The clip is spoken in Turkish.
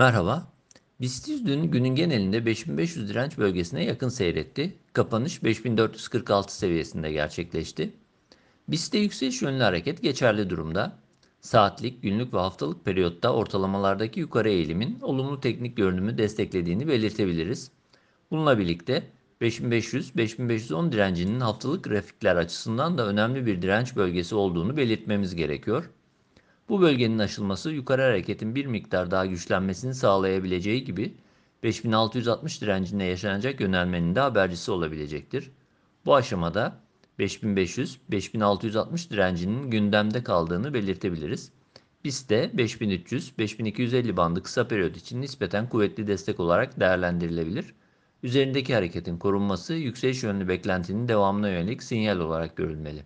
Merhaba. BIST dün günün genelinde 5500 direnç bölgesine yakın seyretti. Kapanış 5446 seviyesinde gerçekleşti. BIST'te yükseliş yönlü hareket geçerli durumda. Saatlik, günlük ve haftalık periyotta ortalamalardaki yukarı eğilimin olumlu teknik görünümü desteklediğini belirtebiliriz. Bununla birlikte 5500-5510 direncinin haftalık grafikler açısından da önemli bir direnç bölgesi olduğunu belirtmemiz gerekiyor. Bu bölgenin aşılması yukarı hareketin bir miktar daha güçlenmesini sağlayabileceği gibi 5660 direncinde yaşanacak yönelmenin de habercisi olabilecektir. Bu aşamada 5500-5660 direncinin gündemde kaldığını belirtebiliriz. BIST de 5300-5250 bandı kısa periyot için nispeten kuvvetli destek olarak değerlendirilebilir. Üzerindeki hareketin korunması yükseliş yönlü beklentinin devamına yönelik sinyal olarak görülmeli.